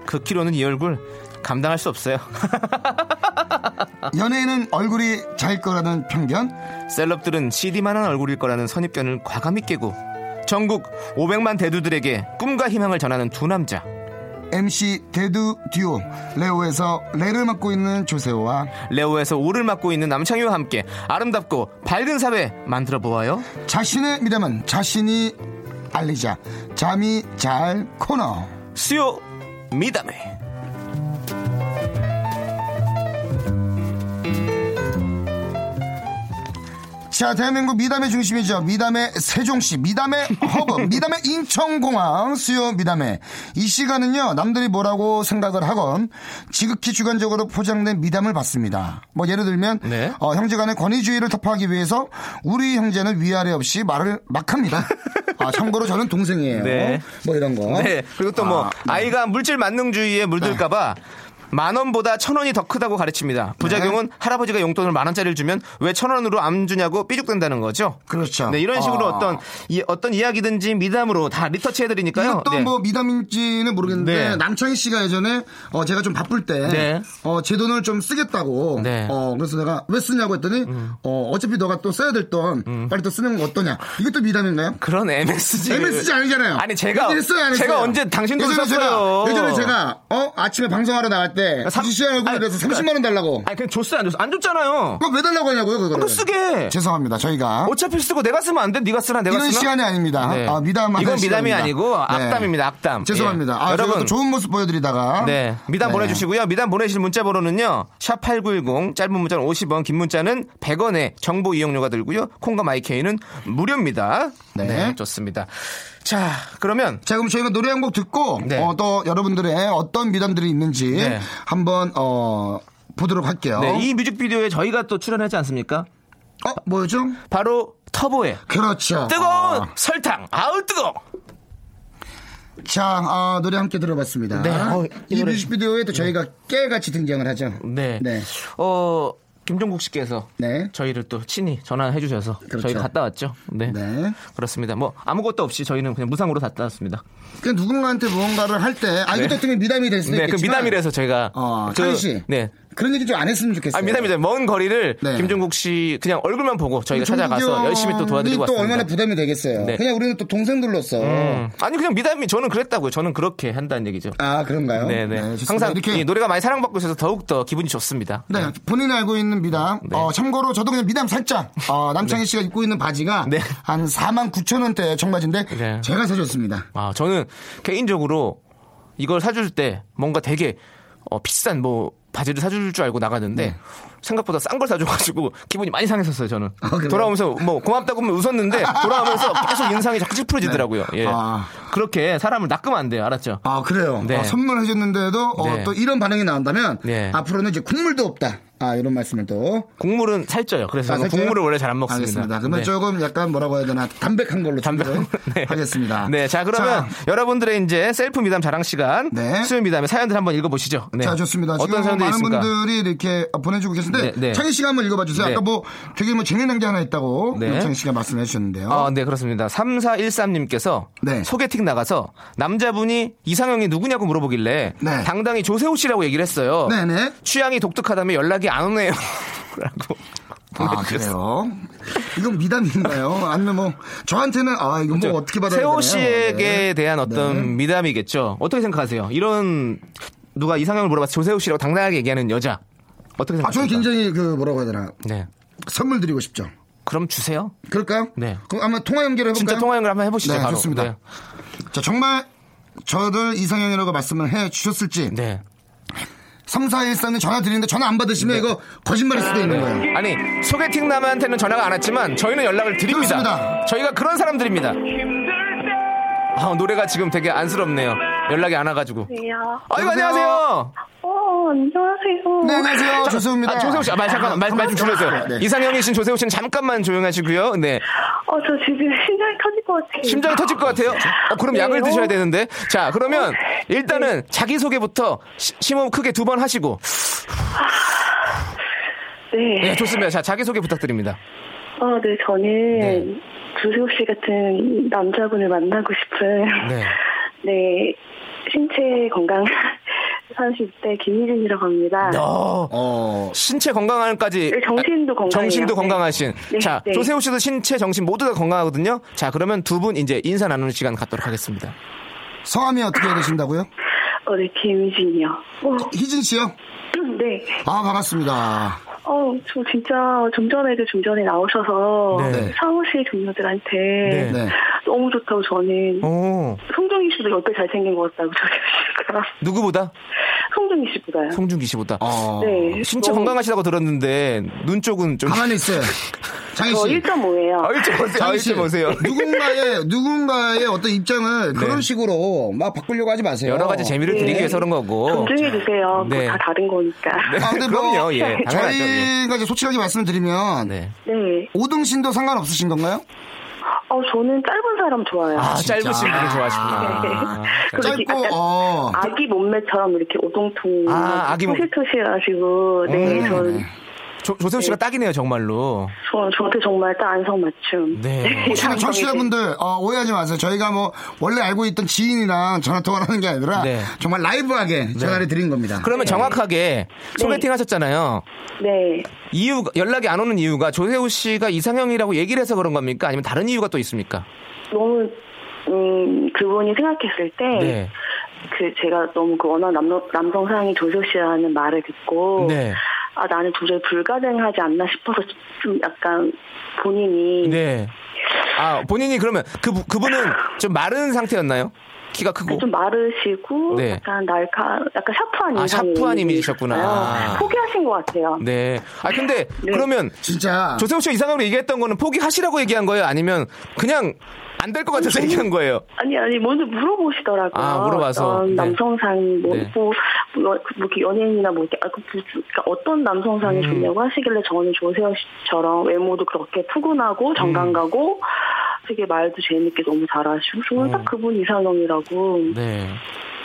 그 키로는 이 얼굴 감당할 수 없어요. [LAUGHS] 연예인은 얼굴이 잘 거라는 편견, 셀럽들은 CD만한 얼굴일 거라는 선입견을 과감히 깨고 전국 500만 대두들에게 꿈과 희망을 전하는 두 남자. MC 대두 듀오 레오에서 레를 맡고 있는 조세호와 레오에서 오를 맡고 있는 남창희와 함께 아름답고 밝은 사회 만들어 보아요. 자신의 미담은 자신이 알리자 잠이 잘 코너 수요 미담회. 자 대한민국 미담의 중심이죠. 미담의 세종시 미담의 허브 [LAUGHS] 미담의 인천공항 수요 미담회 이 시간은요 남들이 뭐라고 생각을 하건 지극히 주관적으로 포장된 미담을 받습니다. 뭐 예를 들면 네. 어, 형제 간의 권위주의를 타파하기 위해서 우리 형제는 위아래 없이 말을 막 합니다. 아 참고로 저는 동생이에요. 네. 뭐 이런 거. 네. 그리고 또 뭐 아, 아, 이가 물질 만능주의에 물들까봐 만 원보다 천 원이 더 크다고 가르칩니다. 부작용은 할아버지가 용돈을 만 원짜리를 주면 왜 천 원으로 안 주냐고 삐죽된다는 거죠. 그렇죠. 네, 이런 식으로 아. 어떤 이, 어떤 이야기든지 미담으로 다 리터치 해드리니까요. 이것도 네. 뭐 미담인지는 모르겠는데 네. 남창희 씨가 예전에 어 제가 좀 바쁠 때 네. 어, 제 돈을 좀 쓰겠다고 네. 음. 어 그래서 내가 왜 쓰냐고 했더니 어 어차피 너가 또 써야 될돈 빨리 또 쓰는 거 어떠냐 이것도 미담인가요? 그런 MSG. MSG 아니잖아요. 아니 제가 했어요? 제가 언제 당신 돈 썼어요? 예전에 제가 어 아침에 방송하러 나갈 때 삼- 주시 씨 얼굴에 대해서 그러니까- 30만 원 달라고. 아니 그냥 줬어요 안 줬어? 안 줬잖아요. 그거 왜 달라고 하냐고요 그거를. 그거 쓰게. 죄송합니다. 저희가 어차피 쓰고 내가 쓰면 안 돼? 네가 쓰나 내가 이런 쓰나? 시간이 아닙니다. 네. 아, 미담 이건 미담이 시간입니다. 아니고 네. 악담입니다. 악담. 죄송합니다. 예. 아, 여러분 좋은 모습 보여드리다가 네. 미담 네. 보내주시고요. 미담 보내실 문자 번호는요. 샵 8910 짧은 문자는 50원 긴 문자는 100원의 정보 이용료가 들고요. 콩과 마이케이는 무료입니다. 네. 좋습니다. 자 그러면 자, 그럼 저희가 노래 한 곡 듣고 네. 어, 또 여러분들의 어떤 미담들이 있는지 네. 한번 어, 보도록 할게요. 네, 이 뮤직비디오에 저희가 또 출연하지 않습니까? 어, 뭐였죠? 바로 터보의 그렇죠. 뜨거운 어. 설탕 아우 뜨거 자, 어, 노래 함께 들어봤습니다. 네. 어, 이 이. 뮤직비디오에 또 저희가 깨같이 등장을 하죠. 네. 네. 어, 김종국 씨께서 네. 저희를 또 친히 전화해 주셔서 그렇죠. 저희가 갔다 왔죠. 네. 네. 그렇습니다. 뭐 아무것도 없이 저희는 그냥 무상으로 갔다 왔습니다. 그 누군가한테 무언가를 할 때, 아, 이것도 어떻게 미담이 될 수도 네, 그 있겠지만. 미담이라서 저희가 어, 그- 씨. 네. 그런 얘기 좀 안 했으면 좋겠어요. 아, 미담이죠. 먼 거리를 네. 김종국 씨 그냥 얼굴만 보고 저희가 찾아가서 열심히 또 도와드리고 또 왔습니다. 얼마나 부담이 되겠어요. 네. 그냥 우리는 또 동생들로서. 음. 아니 그냥 미담이 저는 그랬다고요. 저는 그렇게 한다는 얘기죠. 아, 그런가요? 네네. 좋습니다. 항상 이렇게. 이 노래가 많이 사랑받고 있어서 더욱 더 기분이 좋습니다. 네, 본인이 알고 있는 미담. 네. 어, 참고로 저도 그냥 미담 살짝. 어, [LAUGHS] 남창희 씨가 입고 있는 바지가 네. 한 4만 9천 원대 청바지인데 네. 제가 사줬습니다. 아, 저는 개인적으로 이걸 사줄 때 뭔가 되게 어, 비싼 뭐 바지를 사줄 줄 알고 나갔는데 네. 생각보다 싼 걸 사줘가지고 기분이 많이 상했었어요 저는 아? 돌아오면서 뭐 고맙다고 하면 웃었는데 돌아오면서 계속 인상이 자꾸 찌푸려지더라고요 예. 아. 그렇게 사람을 낚으면 안 돼요 알았죠 아, 그래요. 네. 어, 선물해줬는데도 어, 네. 또 이런 반응이 나온다면 네. 앞으로는 이제 국물도 없다. 아, 이런 말씀을 또. 국물은 살쪄요 그래서 아? 국물을 원래 잘 안 먹습니다 알겠습니다. 그러면 네. 조금 약간 뭐라고 해야 되나 담백한 걸로 준비를 네. 하겠습니다. 네, 자 그러면 여러분들의 이제 셀프 미담 자랑 시간, 네. 수요 미담의 사연들 한번 읽어보시죠. 네. 자, 좋습니다. 어떤 지금 사연들이 많은 있습니까? 분들이 이렇게 보내주고 계신데 네, 네. 창희 씨가 한번 읽어봐 주세요. 네. 아까 뭐 되게 뭐 재미난 게 하나 있다고 네. 창희 씨가 말씀해 주셨는데요. 아, 네, 그렇습니다. 3413님께서 네. 소개팅 나가서 남자분이 이상형이 누구냐고 물어보길래 네. 당당히 조세호 씨라고 얘기를 했어요. 네네. 취향이 독특하다며 연락이 안 오네요. [LAUGHS] 라고. 아, 그래요? 이건 미담인가요? 아니면 뭐, 저한테는, 아, 이건 뭐 어떻게 받아야 되나요? 세호 씨에게 네. 대한 어떤 네. 미담이겠죠. 어떻게 생각하세요? 이런 누가 이상형을 물어봐서 조세호 씨라고 당당하게 얘기하는 여자. 어떻게 아, 저는 생각하세요? 굉장히 그, 뭐라고 해야 되나. 네. 선물 드리고 싶죠. 그럼 주세요. 그럴까요? 네. 그럼 한번 통화 연결해볼까요? 진짜 통화 연결 한번 해보시죠. 네, 바로. 좋습니다. 네. 자, 정말 저들 이상형이라고 말씀을 해 주셨을지. 네. 3414는 전화 드리는데 전화 안 받으시면 이거 거짓말일 수도 있는 거예요. 아니 소개팅 남한테는 전화가 안 왔지만 저희는 연락을 드립니다. 그렇습니다. 저희가 그런 사람들입니다. 아, 노래가 지금 되게 안쓰럽네요. 연락이 안 와가지고. 안녕하세요. 아이고? 안녕하세요. 어, 안녕하세요. 네, 안녕하세요. 조세호입니다. 아, 조세호 씨, 아, 말, 잠깐, 말, 말좀 줄여주세요. 네. 이상형이신 조세호 씨는 잠깐만 조용하시고요. 네. 어, 저 지금 심장이 터질 것 같아요. 심장이 터질 것 같아요. 어, 그럼 네, 약을 드셔야 어. 되는데. 자, 그러면 일단은 자기소개부터 시- 심호흡 크게 두 번 하시고. 네. 네, 좋습니다. 자, 자기소개 부탁드립니다. 어, 네, 저는 네. 조세호 씨 같은 남자분을 만나고 싶은 네. 네, 신체 건강 [LAUGHS] 30대 김희진이라고 합니다. 어, 어, 신체 건강까지. 네, 정신도 건강해요. 정신도 네. 건강하신. 네, 자, 네. 조세호 씨도 신체, 정신 모두 다 건강하거든요. 자, 그러면 두 분 이제 인사 나누는 시간 갖도록 하겠습니다. 성함이 어떻게 되신다고요? 어, 네, 김희진이요. 어, 희진 씨요? [CLEARS THROAT] 네. 아, 반갑습니다. 어, 저 진짜 좀 전에도 좀 전에 나오셔서 네. 사무실 동료들한테 네. 네. 너무 좋다고 저는 오, 송중기 씨도 옆에 잘생긴 것 같다고 저기가 누구보다? 송중기 씨보다요. 송중기 씨보다. 어, 네. 신체 너무- 건강하시다고 들었는데, 눈 쪽은 좀. 가만히 있어요. [LAUGHS] 장희 저 씨. 1.5예요. 아, 일찍 보세요. 아, 장희 일찍 보세요. 누군가의 [LAUGHS] 누군가의 어떤 입장을 그런 식으로 막 바꾸려고 하지 마세요. 여러 가지 재미를 드리기 네. 위해서 그런 거고. 존중해 주세요. 네. 다 다른 거니까. 네, 아, 근데 뭐 그럼요, 예. 예. 저희가 이제 솔직하게 말씀드리면 네. 네. 오등신도 상관없으신 건가요? 어, 저는 짧은 사람 좋아해요. 아. 짧으신 분을 좋아하시구나. 네. 아, 그리고 짧고 약간 어. 아기 몸매처럼 이렇게 오동통, 아, 아기 몸- 토실토실 하시고, 네, 음, 저는 네. 조, 조세호 씨가 딱이네요, 정말로. 저, 저한테 정말 딱 안성맞춤. 네. [LAUGHS] 혹시나 청취자분들 어, 오해하지 마세요. 저희가 뭐 원래 알고 있던 지인이랑 전화 통화를 하는 게 아니라 네. 정말 라이브하게 전화를 드린 겁니다. 그러면 정확하게 소개팅 하셨잖아요. 네. 이유 연락이 안 오는 이유가 조세호 씨가 이상형이라고 얘기를 해서 그런 겁니까? 아니면 다른 이유가 또 있습니까? 너무, 음, 그분이 생각했을 때, 네. 그, 제가 너무 그 워낙 남, 남성상이 조세호 씨라는 말을 듣고, 네. 아, 나는 도저히 불가능하지 않나 싶어서 좀 약간 본인이. 네. 아, 본인이 그러면 그 그분은 좀 마른 상태였나요? 키가 크고. 좀 마르시고 네. 약간 날카 약간 샤프한 아, 샤프한 이미지셨구나. 분이셨어요. 포기하신 것 같아요. 네. 아 근데 네. 그러면 진짜 조세호 씨가 이상형으로 얘기했던 거는 포기하시라고 얘기한 거예요? 아니면 그냥 안 될 것 같아서 얘기한 거예요? 아니 아니 먼저 물어보시더라고요. 아, 물어봐서. 네. 남성상 뭐, 네. 뭐, 뭐, 뭐 이렇게 연예인이나 뭐 이렇게 아, 그, 그, 그러니까 어떤 남성상이 음. 좋냐고 하시길래 저는 조세호 씨처럼 외모도 그렇게 푸근하고 정감 가고 되게 말도 재밌게 너무 잘하시고 저는 어. 딱 그분 이상형이라고 네.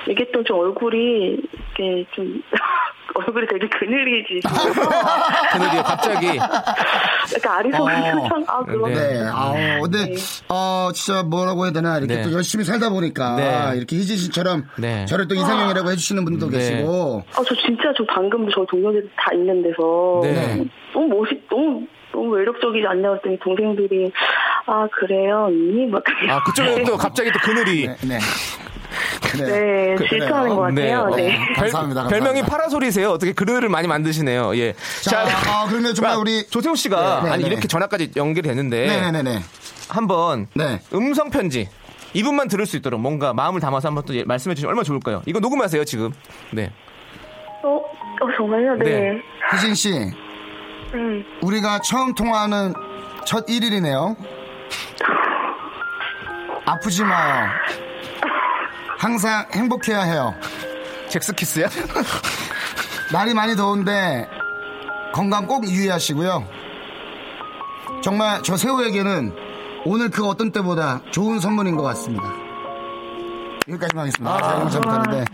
얘기했던 좀 얼굴이 이렇게 좀 [LAUGHS] 얼굴이 되게 그늘이지셔서 [LAUGHS] 그늘이 갑자기 약간 아리송한 표정 아 그런 네. 네. 아, 근데 어 진짜 뭐라고 해야 되나 이렇게 네. 또 열심히 살다 보니까 네. 이렇게 희진 씨처럼 네. 저를 또 이상형이라고 해주시는 분들도 네. 계시고 아, 저 진짜 저 방금 저 동료들 다 있는 데서 네. 너무 멋있, 너무 너무 매력적이지 않냐 그랬더니 동생들이 아 그래요 언니 막 아 그쪽에 또 갑자기 또 그늘이 네. 네. 네 그- 질투하는 것 같아요. 어, 네. 네. 감사합니다, 감사합니다. 별명이 파라솔이세요. 어떻게 그늘을 많이 만드시네요. 예. 자, 아, 그러면 정말 아, 우리 조세호 씨가 네, 네, 아니 네. 이렇게 전화까지 연결이 됐는데 네네네네. 한번 네. 음성 편지 이분만 들을 수 있도록 뭔가 마음을 담아서 한번 또 예- 말씀해 주시면 얼마나 좋을까요? 이거 녹음하세요 지금. 네. 어, 어 정말요? 네. 네. 희진 씨, 음. 우리가 처음 통화하는 첫 1일이네요. [LAUGHS] 아프지 마요. 항상 행복해야 해요. 잭스키스야? 날이 많이 더운데 건강 꼭 유의하시고요. 정말 저 세호에게는 오늘 그 어떤 때보다 좋은 선물인 것 같습니다. 여기까지만 하겠습니다. 아, 너무 잘못했는데.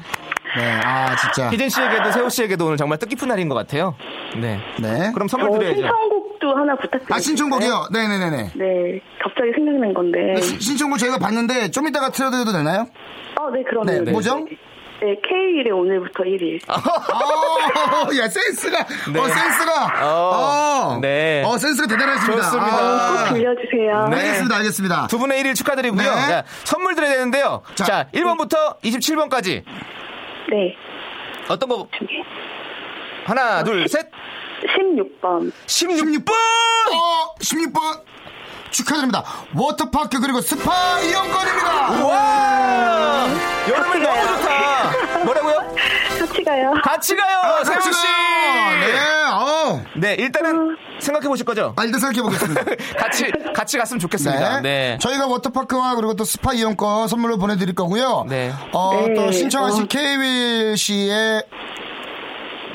네, 아, 진짜. 희진 씨에게도 세호 씨에게도 오늘 정말 뜻깊은 날인 것 같아요. 네. 네. 그럼 선물 어, 드려야죠. 신청곡도 하나 부탁드립니다. 아, 신청곡이요? 네네네네. 네, 갑자기 생각난 건데. 네, 신- 신청곡 저희가 봤는데 좀 이따가 틀어드려도 되나요? 어, 네, 그럼. 네, 뭐죠? 네, K.Will의 오늘부터 1일. 어, [LAUGHS] 야, 센스가, 어, 센스가, 어, 어, 네. 어, 센스가 대단하십니다. 좋습니다. 아, 꼭 들려주세요. 네, 알겠습니다, 알겠습니다. 두 분의 1일 축하드리고요. 네. 자, 선물 드려야 되는데요. 자. 자, 1번부터 27번까지 네. 어떤 거 하나, 둘, 셋. 16번. 16번! 어, 16번 축하드립니다. 워터파크 그리고 스파 이용권입니다. 와! 여름에 너무 좋다. 뭐라고요? 같이 가요. 같이 가요, 세호 씨. 네, 어. 네, 일단은 생각해 보실 거죠? 아, 일단 생각해 보겠습니다. [LAUGHS] 같이 같이 갔으면 좋겠습니다. 네. 저희가 워터파크와 그리고 또 스파 이용권 선물로 보내드릴 거고요. 네. 어, 네. 또 신청하신 어. 케이윌 씨의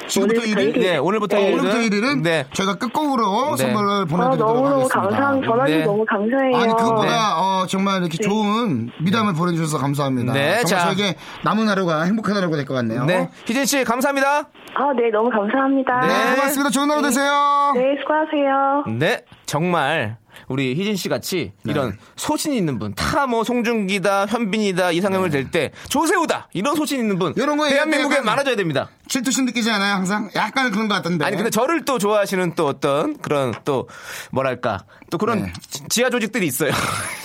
지금부터 오늘부터 1일? 네, 오늘부터 어, 1일은 오늘부터 1일은 네. 저희가 끝곡으로 네. 선물을 아, 보내드리도록 너무너무 하겠습니다. 감사한, 전화주셔서 네. 너무 감사해요. 아니 그것보다 네. 어, 정말 이렇게 좋은 미담을 보내주셔서 감사합니다. 네, 정말 자. 저에게 남은 하루가 행복한 하루가 될 것 같네요. 네. 희진 씨 감사합니다. 아, 네, 너무 감사합니다. 네. 네, 고맙습니다. 좋은 하루 되세요. 네, 수고하세요. 네, 정말 우리 희진 씨 같이 네. 이런 소신 있는 분, 타 뭐 송중기다, 현빈이다 이상형을 될때 조세호다 이런 소신 있는 분, 네. 이런 거 대한민국에 많아져야 됩니다. 질투심 느끼지 않아요, 항상? 약간 그런 것 같던데. 아니 근데 저를 또 좋아하시는 또 어떤 그런 또 뭐랄까 또 그런 네. 지- 지하 조직들이 있어요.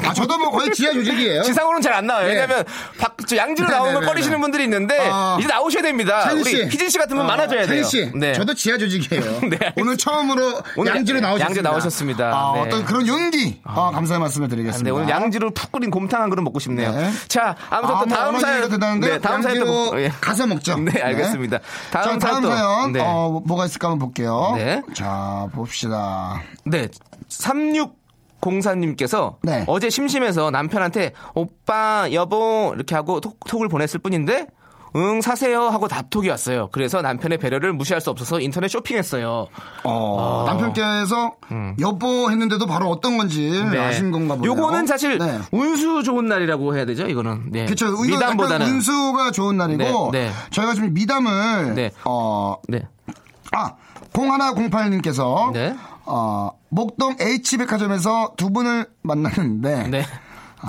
아, 저도 뭐 거의 지하 조직이에요. [LAUGHS] 지상으로는 잘 안 나와요. 네. 왜냐하면 밖, 저 양지로 네, 나오는 네, 걸 네, 꺼리시는 네. 분들이 있는데 어. 이제 나오셔야 됩니다. 우리 씨. 희진 씨 같은 분 많아져야 돼요. 씨. 네. 저도 지하 조직이에요. [LAUGHS] 네. 오늘 처음으로 오늘 양지로 양- 나오셨습니다. 양지 나오셨습니다. 아, 네. 어떤 그런 용기. 어, 감사의 말씀을 드리겠습니다. 네, 오늘 양지로 푹 끓인 곰탕 한 그릇 먹고 싶네요. 네. 자, 아무튼 아, 또뭐 다음 사연. 네, 다음 사연 또. 양지로 뭐- 예. 가서 먹죠. 네, 알겠습니다. 다음 자, 다음 사연 또. 네. 어, 뭐가 있을까 한번 볼게요. 네. 자, 봅시다. 네. 3604님께서 네. 어제 심심해서 남편한테 오빠, 여보 이렇게 하고 톡, 톡을 보냈을 뿐인데 응 사세요 하고 답톡이 왔어요. 그래서 남편의 배려를 무시할 수 없어서 인터넷 쇼핑했어요. 어, 남편께서 여보 했는데도 바로 어떤 건지 음. 네. 아신 건가 보네요. 요거는 사실 네. 운수 좋은 날이라고 해야 되죠. 이거는 네. 이거 미담보다는 운수가 좋은 날이고 네, 네. 저희가 지금 미담을 네. 어, 네. 아, 0108님께서 네. 어, 목동 H백화점에서 두 분을 만났는데 네.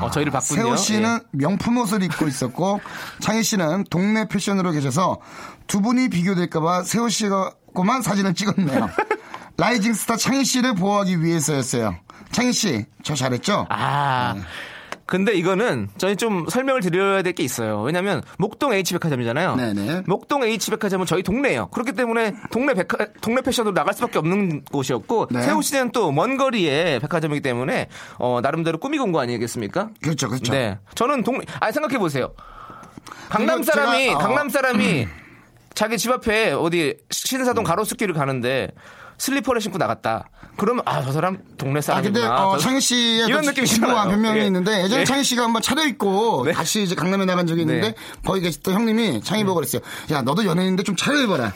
어, 저희를 봤군요. 세호 씨는 예. 명품 옷을 입고 있었고 [LAUGHS] 창희 씨는 동네 패션으로 계셔서 두 분이 비교될까봐 세호 씨만 사진을 찍었네요. [LAUGHS] rising star 창희 씨를 보호하기 위해서였어요. 창희 씨, 저 잘했죠? 아. 근데 이거는 저희 좀 설명을 드려야 될 게 있어요. 왜냐면 목동 H백화점이잖아요. 네네. 목동 H백화점은 저희 동네예요. 그렇기 때문에 동네 백화, 동네 패션으로 나갈 수밖에 없는 곳이었고 네. 세호 씨는 또 먼 거리의 백화점이기 때문에 어, 나름대로 꾸미고 온 거 아니겠습니까? 그렇죠, 그렇죠. 네. 저는 동네 아 생각해 보세요. 강남 그리고 사람이 제가, 어, 강남 사람이 자기 집 앞에 어디 신사동 가로수길을 가는데 슬리퍼를 신고 나갔다. 그러면 아 저 사람 동네 아, 사람이구나. 근데, 어, 저- 창희 씨의 이런 그 느낌이잖아요. 친구와 변명이 예. 있는데 예전에 예. 창희 씨가 한번 차려입고 네. 다시 이제 강남에 나간 적이 있는데 네. 거기 계셨던 형님이 창희 보고 그랬어요. 야, 너도 연예인인데 좀 차려입어라.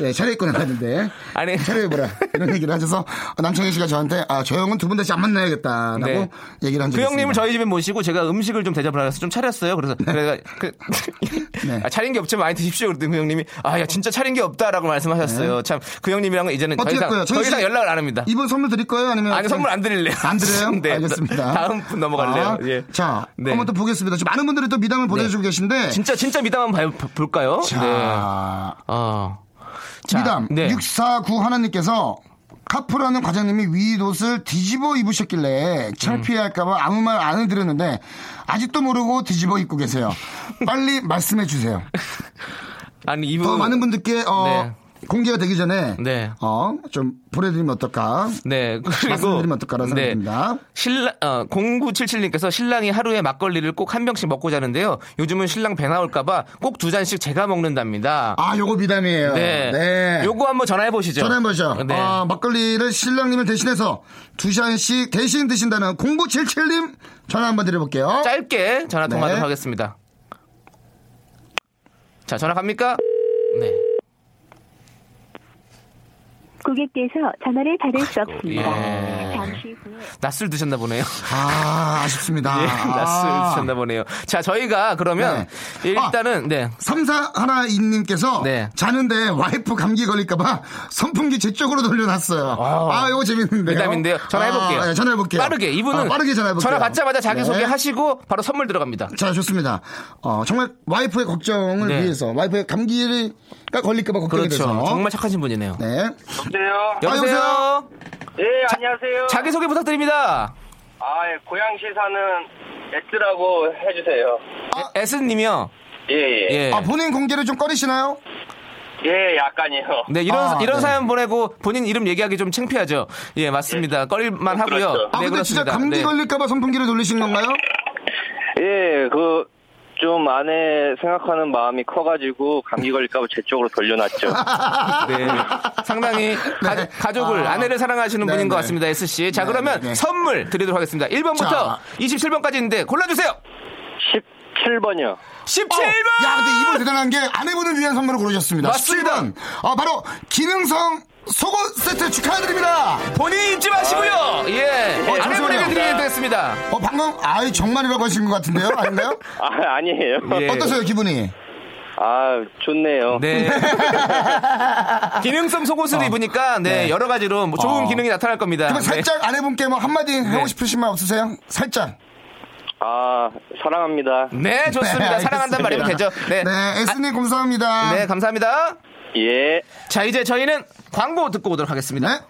예, 차려입고 나갔는데. 아니. 차려입어라. 이런 얘기를 하셔서 남창희 씨가 저한테 아, 저 형은 두 분 다시 안 만나야겠다라고 네. 얘기를 한 적이 그 형님을 있습니다. 저희 집에 모시고 제가 음식을 좀 대접을 해서 좀 차렸어요. 그래서 그래가 그 네. 아, 차린 게 없지만 많이 드십시오. 그랬더니 그 형님이 아 야 진짜 차린 게 없다라고 말씀하셨어요. 참그 형님이랑은 이제는 더 네. 어떻게 이상? 더 이상 씨, 연락을 안 합니다. 이번 선물 드릴 거예요? 아니면 아니 선물 안 드릴래요. [LAUGHS] 안 드려요? [LAUGHS] 네, 알겠습니다. 다음 분 넘어갈래요. 아, 예. 자, 네. 한번 또 보겠습니다. 지금 많은 분들이 또 미담을 보내주고 계신데. 진짜 진짜 미담 한번 봐- 볼까요? 자, 네. 어. 자, 미담 네. 649 하나님께서 카프라는 과장님이 위옷을 뒤집어 입으셨길래 창피할까봐 아무 말 안 해드렸는데 아직도 모르고 뒤집어 입고 계세요. 빨리 말씀해 주세요. [LAUGHS] 아니 이분 더 많은 분들께 어, 네. 공개가 되기 전에 네. 어, 좀 보내드리면 어떨까? 네. 그리고 말씀드리면 어떨까라는 생각이 듭니다. 신랑 어, 0977님께서 신랑이 하루에 막걸리를 꼭 한 병씩 먹고 자는데요. 요즘은 신랑 배 나올까봐 꼭 두 잔씩 제가 먹는답니다. 아, 요거 미담이에요. 네. 네. 요거 한번 전화해 보시죠. 전화해 보죠. 네. 아, 막걸리를 신랑님을 대신해서 두 잔씩 대신 드신다는 0977님 전화 한번 드려볼게요. 짧게 전화 통화하도록 네. 하겠습니다. 자, 전화 갑니까? 네. 고객께서 전화를 받을 수 없습니다. 예. 잠시 후에 낯을 드셨나 보네요. 아, 아쉽습니다. [LAUGHS] 예, 아. 낯을 드셨나 보네요. 자, 저희가 그러면 네. 일단은 네. 삼사 하나 이님께서 네. 자는데 와이프 감기 걸릴까봐 선풍기 제 쪽으로 돌려놨어요. 아, 아. 이거 재밌는데요. 미담인데요. 전화해볼게요. 아, 네, 전화해볼게요. 빠르게. 이분은 아, 빠르게 전화해볼게요. 전화 받자마자 자기소개 네. 하시고 바로 선물 들어갑니다. 자, 좋습니다. 어, 정말 와이프의 걱정을 네. 위해서 와이프의 감기가 걸릴까봐 걱정이 그렇죠. 돼서. 정말 착하신 분이네요. 네. 여보세요? 여보세요? 여보세요? 예, 안녕하세요. 자기소개 부탁드립니다. 아, 예, 고양시 사는 S라고 해주세요. 에스님이요. 예, 예. 예. 아, 본인 공개를 좀 꺼리시나요? 예, 약간이요. 네, 이런, 아, 이런 네. 사연 보내고 본인 이름 얘기하기 좀 창피하죠. 예, 맞습니다. 꺼릴만 하고요. 그렇죠. 아, 네, 근데 진짜 그렇습니다. 감기 네. 걸릴까봐 선풍기를 돌리신 건가요? 예, 그, 좀 아내 생각하는 마음이 커가지고 감기 걸릴까봐 제 쪽으로 돌려놨죠. [LAUGHS] 네. 상당히 가, 족을 아. 아내를 사랑하시는 네, 분인 것 네. 같습니다, S씨. 자, 네, 그러면 네, 네. 선물 드리도록 하겠습니다. 1번부터 자. 27번까지 있는데 골라주세요! 17번이요. 17번! 야, 근데 이분 대단한 게 아내분을 위한 선물을 고르셨습니다. 맞습니다. 17번. 어, 바로 기능성 속옷 세트 축하드립니다. 본인이 입지 마시고요! 예. 어, 아내분에게 잠시만요. 드리겠습니다. 어, 방금, 아이, 정말이라고 하신 것 같은데요? 아닌가요? [LAUGHS] 아, 아니에요. 예. 어떠세요, 기분이? 아, 좋네요. 네. [LAUGHS] 기능성 속옷을 입으니까 네, 네. 여러 가지로 뭐 좋은 어. 기능이 나타날 겁니다. 그럼 네. 살짝 아내분께 뭐 한마디 하고 네. 싶으신 말 없으세요? 살짝. 아, 사랑합니다. 네, 좋습니다. 네, 사랑한다는 말이면 되죠. 네. 네, 에스님 감사합니다. 네, 감사합니다. 예. 자, 이제 저희는 광고 듣고 오도록 하겠습니다. 네.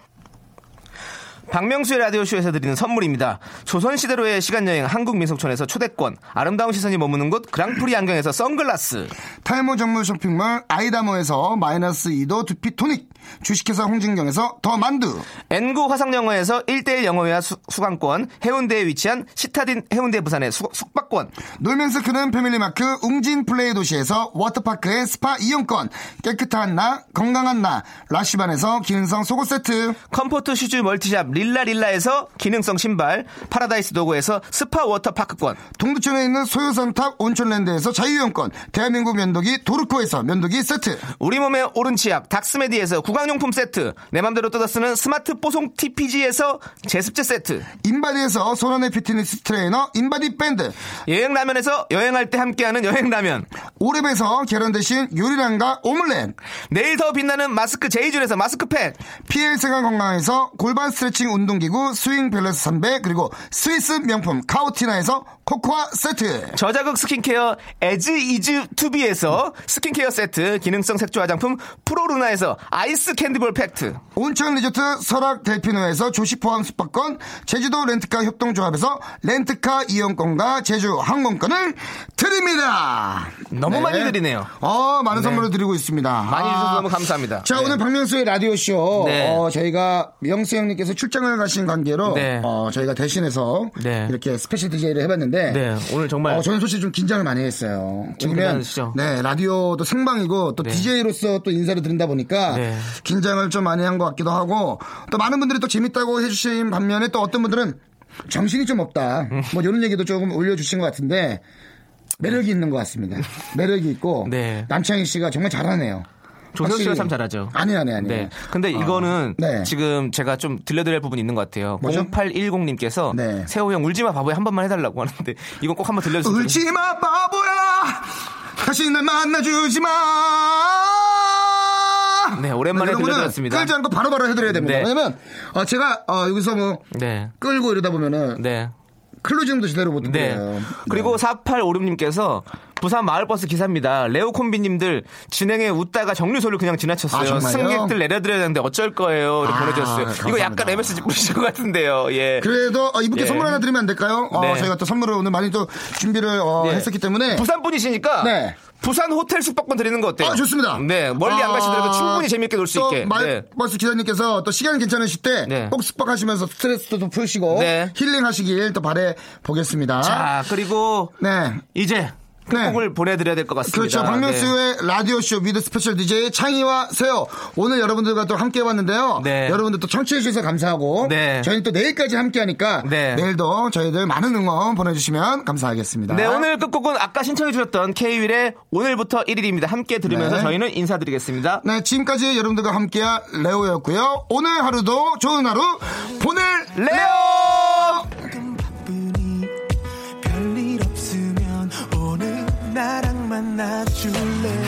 박명수의 라디오쇼에서 드리는 선물입니다. 조선시대로의 시간여행 한국민속촌에서 초대권, 아름다운 시선이 머무는 곳 그랑프리 안경에서 선글라스, 탈모 전문 쇼핑몰 아이다모에서 마이너스 2도 두피 토닉, 주식회사 홍진경에서 더 만두, N구 화상영어에서 1대1 영어회화 수, 수강권, 해운대에 위치한 시타딘 해운대 부산의 수- 숙박권, 놀면서 크는 패밀리파크 웅진 플레이 도시에서 워터파크의 스파 이용권, 깨끗한 나, 건강한 나, 라쉬반에서 기능성 속옷 세트, comfort shoes multi shop 릴라릴라에서 기능성 신발, 파라다이스 도고에서 스파 워터파크권, 동두천에 있는 소요산탑 온천랜드에서 자유이용권, 대한민국 면도기 도르코에서 면도기 세트, 우리 몸에 옳은 치약 닥스메디에서 구강용품 세트, 내 맘대로 뜯어 쓰는 스마트 뽀송 TPG에서 제습제 세트, 인바디에서 손안의 피트니스 트레이너 인바디 밴드, 여행 라면에서 여행할 때 함께하는 여행 라면, 오랩에서 계란 대신 요리란과 오믈렛, 내일 더 빛나는 마스크 제이준에서 마스크팩, PL 생활 건강에서 골반 스트레칭 운동기구 스윙 밸런스 300 그리고 스위스 명품 카우티나에서 코코아 세트. 저자극 스킨케어 에즈 이즈 투비에서 스킨케어 세트, 기능성 색조 화장품 프로루나에서 아이스 캔디볼 팩트, 온천 리조트 설악 델피노에서 조식 포함 숙박권 제주도 렌트카 협동조합에서 렌트카 이용권과 제주 항공권을 드립니다 너무 많이 드리네요. 어 많은 네. 선물을 드리고 있습니다 많이 아. 주셔서 너무 감사합니다. 자 네. 오늘 박명수의 라디오쇼 네. 어, 저희가 명수 형님께서 출장을 가신 관계로 네. 어, 저희가 대신해서 네. 이렇게 special DJ를 해봤는데 네, 오늘 정말 어, 저는 솔직히 좀 긴장을 많이 했어요. 좀 왜냐면? 네 라디오도 생방이고 또 네. DJ로서 또 인사를 드린다 보니까 네. 긴장을 좀 많이 한 것 같기도 하고 또 많은 분들이 또 재밌다고 해주신 반면에 또 어떤 분들은 정신이 좀 없다. 음. 뭐 이런 얘기도 조금 올려주신 것 같은데 매력이 있는 것 같습니다. 매력이 있고 [LAUGHS] 네. 남창희 씨가 정말 잘하네요. 조세호 씨가. 참 잘하죠. 아니 아니 아니. 네. 근데 이거는 네. 지금 제가 좀 들려드릴 부분이 있는 것 같아요. 뭐죠? 0810님께서 네. 세호 형 울지마 바보야 한 번만 해달라고 하는데 이건 꼭 한번 들려주세요. 울지마 바보야 다시 날 만나주지 마 네, 오랜만에 들려드렸습니다. 끌지 않고 바로 바로 해드려야 됩니다 네. 왜냐면 어, 제가 어, 여기서 뭐 네. 끌고 이러다 보면은 네. 클로징도 제대로 못 네. 드려요 그리고 4856님께서 부산 마을버스 기사입니다. 레오 콤비님들 진행에 웃다가 정류소를 그냥 아, 지나쳤어요. 정말요? 승객들 내려드려야 되는데 어쩔 거예요. 이렇게 아, 보내주셨어요. 이거 감사합니다. 약간 MSG 뿌리신 것 같은데요. 예. 그래도 어, 이분께 예. 선물 하나 드리면 안 될까요? 어, 네. 저희가 또 선물을 오늘 많이 또 준비를 어, 예. 했었기 때문에 부산 분이시니까 네. 부산 호텔 숙박권 드리는 거 어때요? 아, 좋습니다. 네, 멀리 안 아, 가시더라도 충분히 재밌게 놀 수 또 있게. 네. 마을버스 기사님께서 또 시간 괜찮으실 때 네. 꼭 숙박하시면서 스트레스도 좀 푸시고 네. 힐링하시길 또 바래 보겠습니다. 자, 그리고 네. 이제 끝곡을 보내드려야 될 것 같습니다. 그렇죠. 네. 박명수의 라디오쇼 with special DJ 창희와 세호예요. 오늘 여러분들과 또 함께 해봤는데요. 네. 여러분들 또 청취해주셔서 감사하고. 네. 저희는 또 내일까지 함께 하니까. 네. 내일도 저희들 많은 응원 보내주시면 감사하겠습니다. 네, 오늘 끝곡은 아까 신청해주셨던 K-윌의 오늘부터 1일입니다. 함께 들으면서 네. 저희는 인사드리겠습니다. 네, 지금까지 여러분들과 함께한 레오였고요. 오늘 하루도 좋은 하루 보낼 레오! 나랑 만나줄래? 할